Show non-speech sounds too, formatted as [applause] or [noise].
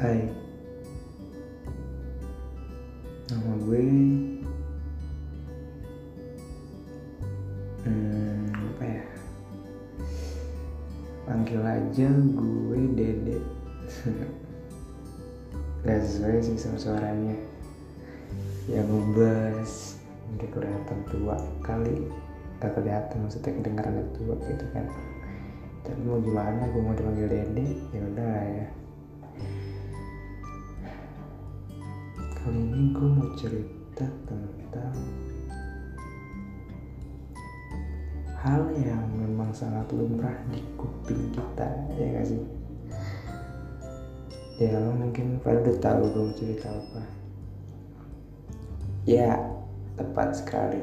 Hai. Nama gue hmm, Apa ya? Panggil aja gue Dede. [laughs] Gak sesuai sih sama suaranya. Ya ngebes Mungkin kelihatan tua kali. Gak kelihatan maksudnya kedengaran tua gitu kan. Tapi mau gimana? Gue mau dipanggil Dede. Ya udah Kali ini gue mau cerita tentang hal yang memang sangat lumrah di kuping kita, ya gak sih? Ya lo mungkin pada udah tahu gue mau cerita apa. Ya, tepat sekali.